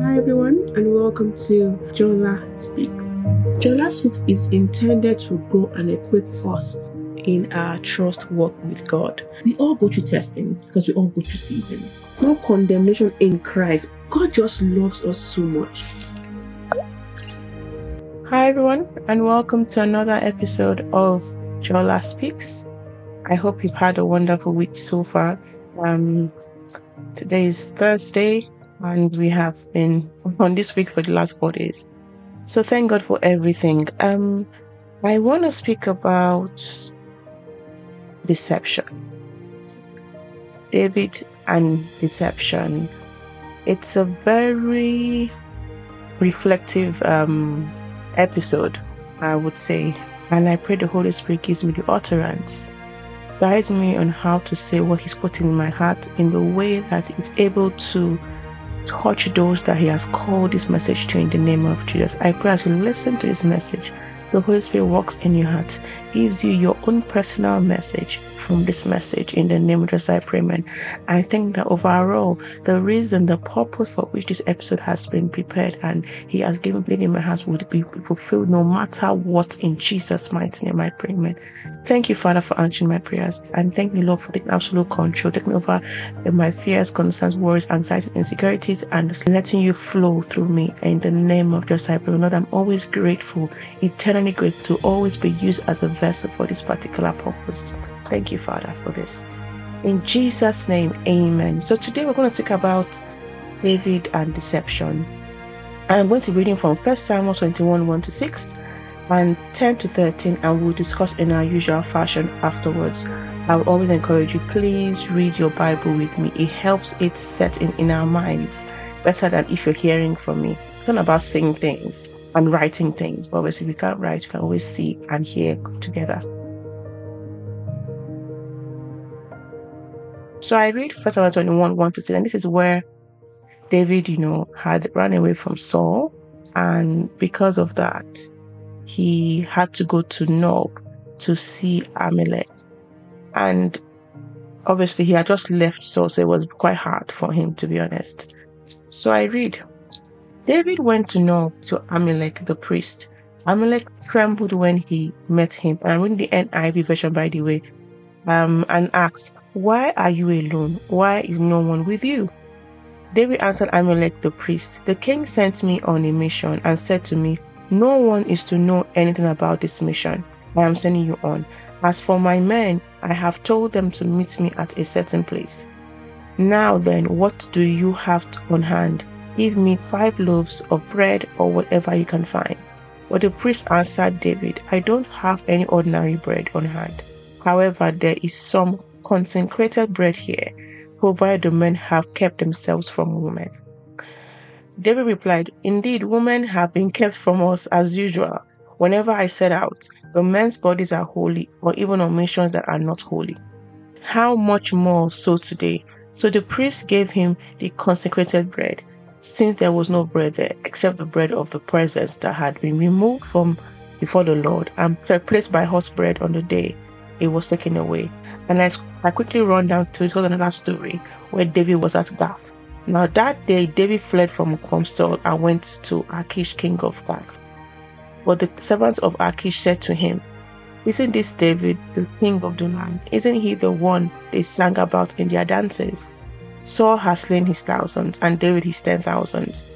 Hi everyone and welcome to Jola Speaks. Jola Speaks is intended to grow and equip us in our trust walk with God. We all go through testings because we all go through seasons. No condemnation in Christ. God just loves us so much. Hi everyone and welcome to another episode of Jola Speaks. I hope you've had a wonderful week so far. Um, today is Thursday, and we have been on this week for the last four days. So thank God for everything. Um, I want to speak about deception. David and deception. It's a very reflective um, episode, I would say. And I pray the Holy Spirit gives me the utterance, guides me on how to say what He's putting in my heart in the way that it's able to touch those that He has called this message to in the name of Jesus. I pray as you listen to this message, the Holy Spirit walks in your heart, gives you your own personal message from this message in the name of Jesus. I pray, man. I think that overall, the reason, the purpose for which this episode has been prepared and He has given me in my heart would be fulfilled no matter what in Jesus' mighty name. I pray, man. Thank you, Father, for answering my prayers. And thank you, Lord, for the absolute control, taking over my fears, concerns, worries, anxieties, insecurities, and letting you flow through me. In the name of Jesus, I pray, Lord, I'm always grateful, grateful to always be used as a vessel for this particular purpose. Thank you, Father, for this. In Jesus' name, amen. So today we're going to speak about David and deception. I'm going to be reading from 1 Samuel 21 1 to 6 and 10 to 13, and we'll discuss in our usual fashion afterwards. I will always encourage you, please read your Bible with me. It helps it set in, in our minds better than if you're hearing from me. It's not about saying things and writing things, but obviously, we can't write, we can always see and hear together. So I read 1 Samuel 21 1 to 6, and this is where David, you know, had run away from Saul, and because of that, he had to go to Nob to see Ahimelech. And obviously, he had just left Saul, so it was quite hard for him, to be honest. So I read David went to Nob to Ahimelech the priest. Ahimelech trembled when he met him. I'm reading the NIV version, by the way, um, and asked, Why are you alone? Why is no one with you? David answered Ahimelech the priest, The king sent me on a mission and said to me, no one is to know anything about this mission I am sending you on. As for my men, I have told them to meet me at a certain place. Now then, what do you have on hand? Give me five loaves of bread or whatever you can find. But the priest answered David, I don't have any ordinary bread on hand. However, there is some consecrated bread here, provided the men have kept themselves from women. David replied, Indeed, women have been kept from us as usual. Whenever I set out, the men's bodies are holy, or even on missions that are not holy. How much more so today? So the priest gave him the consecrated bread, since there was no bread there except the bread of the presence that had been removed from before the Lord and replaced by hot bread on the day it was taken away. And I, I quickly run down to tell another story where David was at Gath. Now that day David fled from, Saul and went to Achish, king of Gath. But the servants of Achish said to him, Isn't this David, the king of the land? Isn't he the one they sang about in their dances? Saul has slain his thousands, and David his ten thousands.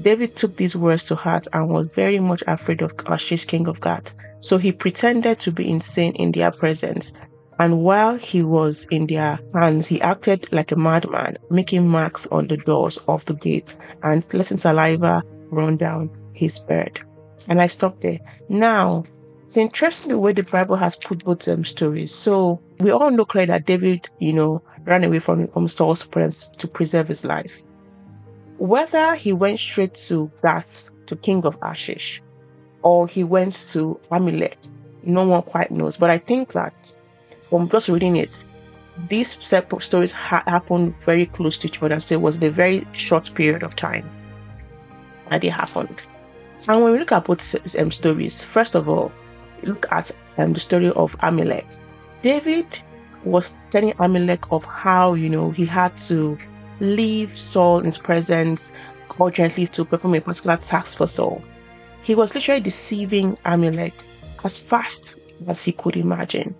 David took these words to heart and was very much afraid of Achish, king of Gath. So he pretended to be insane in their presence and while he was in their hands, he acted like a madman, making marks on the doors of the gate and letting saliva run down his beard. And I stopped there. Now, it's interesting the way the Bible has put both um, stories. So we all know clearly that David, you know, ran away from, from Saul's presence to preserve his life. Whether he went straight to Gath, to King of Achish, or he went to Ahimelech, no one quite knows. But I think that from just reading it, these separate stories ha- happened very close to each other, so it was a very short period of time that they happened. And when we look at both um, stories, first of all, look at um, the story of Ahimelech. David was telling Ahimelech of how you know he had to leave Saul in his presence urgently to perform a particular task for Saul. He was literally deceiving Ahimelech as fast as he could imagine.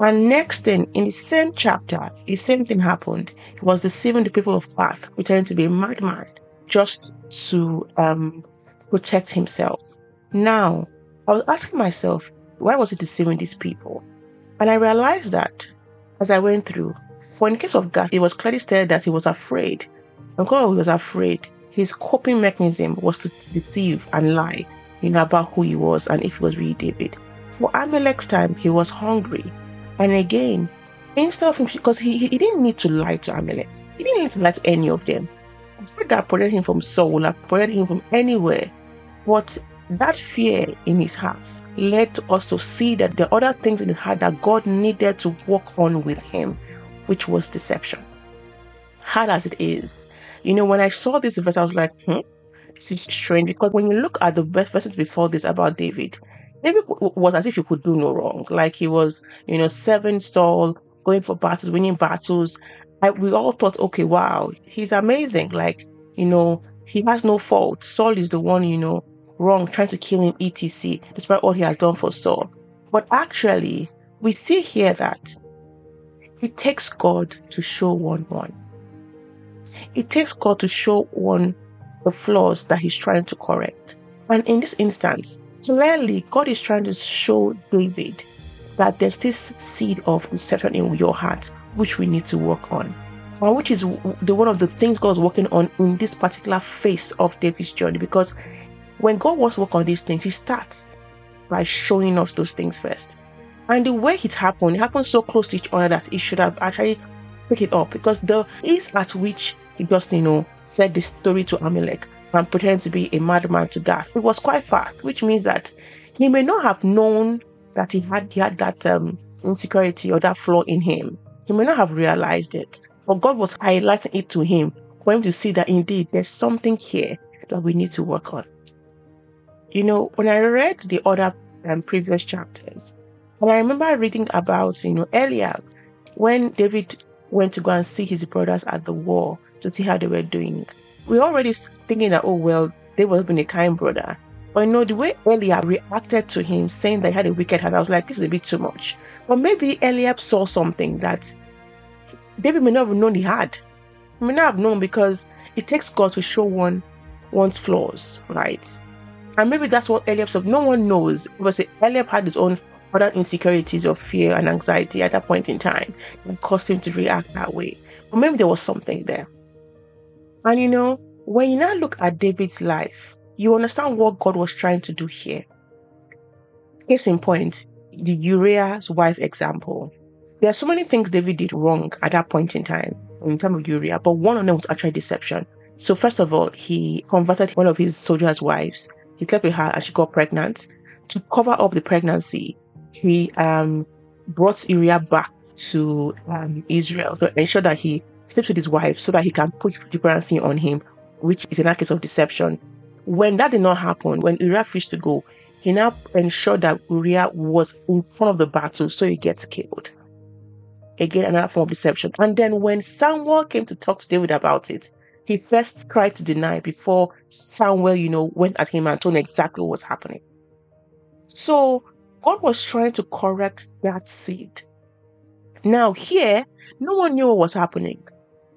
And next thing, in the same chapter, the same thing happened. He was deceiving the people of Gath, pretending to be a madman just to um, protect himself. Now, I was asking myself, why was he deceiving these people? And I realized that as I went through, for in the case of Gath, it was clearly stated that he was afraid. And because he was afraid, his coping mechanism was to deceive and lie, you know, about who he was and if he was really David. For Ahimelech's time, he was hungry. And again, instead of him, because he, he didn't need to lie to Ahimelech, he didn't need to lie to any of them. God that him from Saul, that him from anywhere. But that fear in his heart led us to see that are other things in his heart that God needed to work on with him, which was deception. Hard as it is, you know, when I saw this verse, I was like, hmm, this is strange because when you look at the verses before this about David, David was as if he could do no wrong. Like he was, you know, serving Saul, going for battles, winning battles. I, we all thought, okay, wow, he's amazing. Like, you know, he has no fault. Saul is the one, you know, wrong, trying to kill him, etc., despite all he has done for Saul. But actually, we see here that it takes God to show one one. It takes God to show one the flaws that he's trying to correct. And in this instance, clearly God is trying to show David that there's this seed of deception in your heart which we need to work on. And which is the one of the things God's working on in this particular phase of David's journey because when God wants to work on these things, He starts by showing us those things first. And the way it happened, it happened so close to each other that it should have actually picked it up because the ease at which he just, you know, said the story to Ahimelech and pretended to be a madman to Gath, it was quite fast, which means that he may not have known that he had he had that um, insecurity or that flaw in him. He may not have realized it, but God was highlighting it to him for him to see that indeed there's something here that we need to work on. You know, when I read the other um, previous chapters, and I remember reading about, you know, earlier when David went to go and see his brothers at the war to see how they were doing. We already thinking that, oh, well, would have been a kind brother. But you know, the way Eliab reacted to him saying that he had a wicked heart, I was like, this is a bit too much. But maybe Eliab saw something that David may not have known he had. He may not have known because it takes God to show one one's flaws, right? And maybe that's what Eliab said. No one knows. Because Eliab had his own other insecurities of fear and anxiety at that point in time that caused him to react that way. But maybe there was something there. And you know, when you now look at David's life, you understand what God was trying to do here. Case in point, the Uriah's wife example. There are so many things David did wrong at that point in time, in terms of Uriah, but one of them was actually deception. So first of all, he converted one of his soldiers' wives. He slept with her and she got pregnant. To cover up the pregnancy, he um, brought Uriah back to um, Israel to ensure that he sleeps with his wife so that he can put pregnancy on him, which is in a case of deception. When that did not happen, when Uriah refused to go, he now ensured that Uriah was in front of the battle so he gets killed. Again, another form of deception. And then when Samuel came to talk to David about it, he first tried to deny before Samuel, you know, went at him and told him exactly what was happening. So God was trying to correct that seed. Now, here, no one knew what was happening,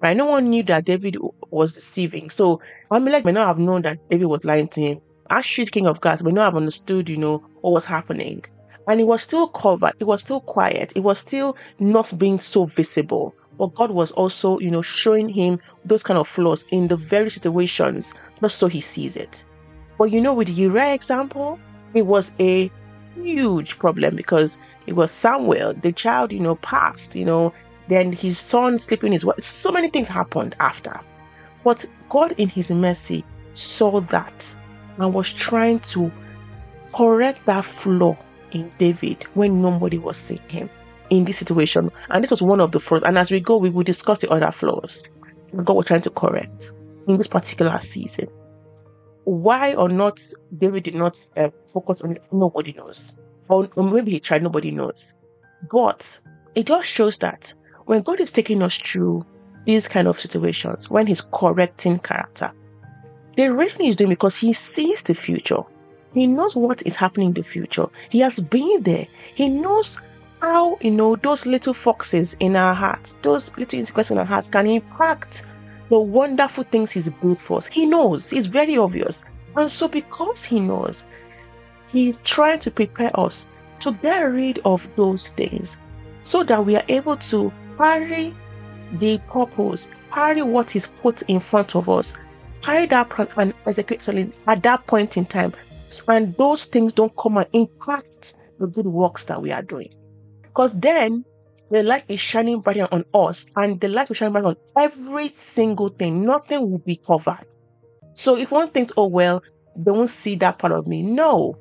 right? No one knew that David was deceiving. So, Ahimelech may not have known that David was lying to him. Ashrid, king of Gath, may not have understood, you know, what was happening. And it was still covered, it was still quiet, it was still not being so visible. But God was also, you know, showing him those kind of flaws in the very situations, just so he sees it. But you know, with the Uriah example, it was a huge problem because it was Samuel, the child, you know, passed, you know, then his son sleeping his wife. So many things happened after. But God, in his mercy, saw that and was trying to correct that flaw in David when nobody was seeing him in this situation. And this was one of the flaws. And as we go, we will discuss the other flaws God was trying to correct in this particular season. Why or not David did not uh, focus on nobody knows. Or, or maybe he tried, nobody knows. But it just shows that when God is taking us through these kind of situations, when He's correcting character, The reason he's doing because he sees the future. He knows what is happening in the future. He has been there. He knows how, you know, those little foxes in our hearts, those little insecurities in our hearts can impact the wonderful things he's built for us. He knows. It's very obvious. And so because he knows, he's trying to prepare us to get rid of those things so that we are able to parry the purpose, parry what is put in front of us, carry that plan and execute at that point in time. And those things don't come and impact the good works that we are doing. Because then the light is shining brighter on us, and the light will shine brighter on every single thing. Nothing will be covered. So if one thinks, oh well, don't see that part of me. No,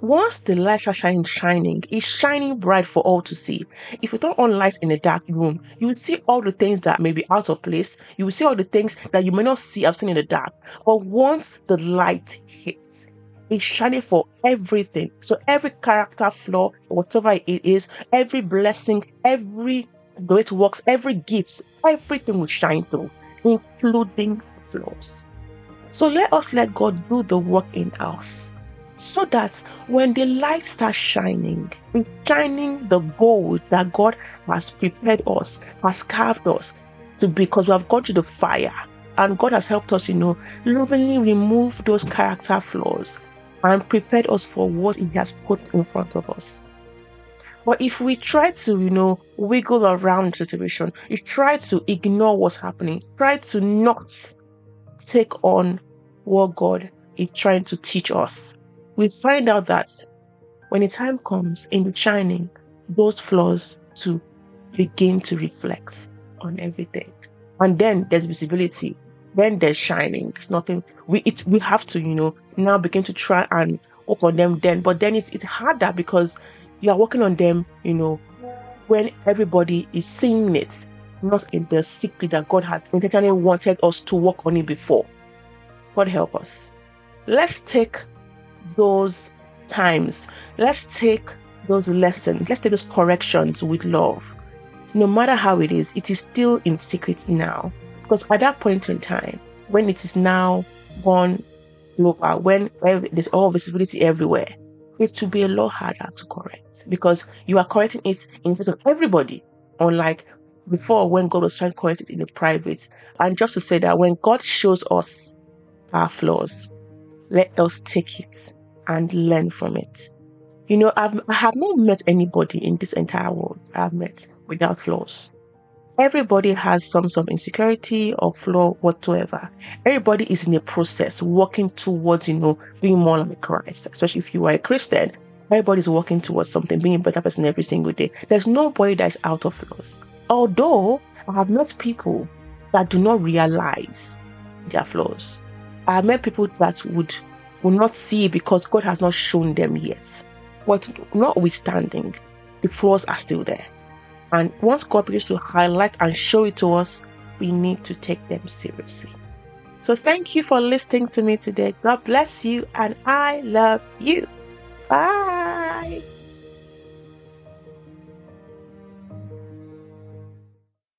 once the light starts shining, shining, it's shining bright for all to see. If you turn on lights in a dark room, you will see all the things that may be out of place. You will see all the things that you may not see I've seen in the dark. But once the light hits, it's shining for everything. So every character flaw, whatever it is, every blessing, every great works, every gift, everything will shine through, including flaws. So let us let God do the work in us so that when the light starts shining, shining the gold that God has prepared us, has carved us to because we have gone to the fire and God has helped us, you know, lovingly remove those character flaws and prepared us for what He has put in front of us. But if we try to, you know, wiggle around the situation, you try to ignore what's happening, try to not take on what God is trying to teach us, we find out that when the time comes in the shining, those flaws to begin to reflect on everything. And then there's visibility. Then there's shining. It's nothing we it, we have to, you know, now begin to try and work on them then. But then it's it's harder because you are working on them, you know, when everybody is seeing it, not in the secret that God has intentionally wanted us to work on it before. God help us. Let's take those times. Let's take those lessons, let's take those corrections with love. No matter how it is, it is still in secret now. Because at that point in time, when it is now gone global, when there's all visibility everywhere, it will be a lot harder to correct because you are correcting it in front of everybody. Unlike before, when God was trying to correct it in the private. And just to say that when God shows us our flaws, let us take it and learn from it. You know, I've, I have not met anybody in this entire world I've met without flaws. Everybody has some of insecurity or flaw whatsoever. Everybody is in a process working towards, you know, being more like Christ, especially if you are a Christian. Everybody's working towards something, being a better person every single day. There's nobody that's out of flaws. Although I have met people that do not realize their flaws. I have met people that would will not see because God has not shown them yet. But notwithstanding, the flaws are still there. And once God begins to highlight and show it to us, we need to take them seriously. So thank you for listening to me today. God bless you, and I love you. Bye.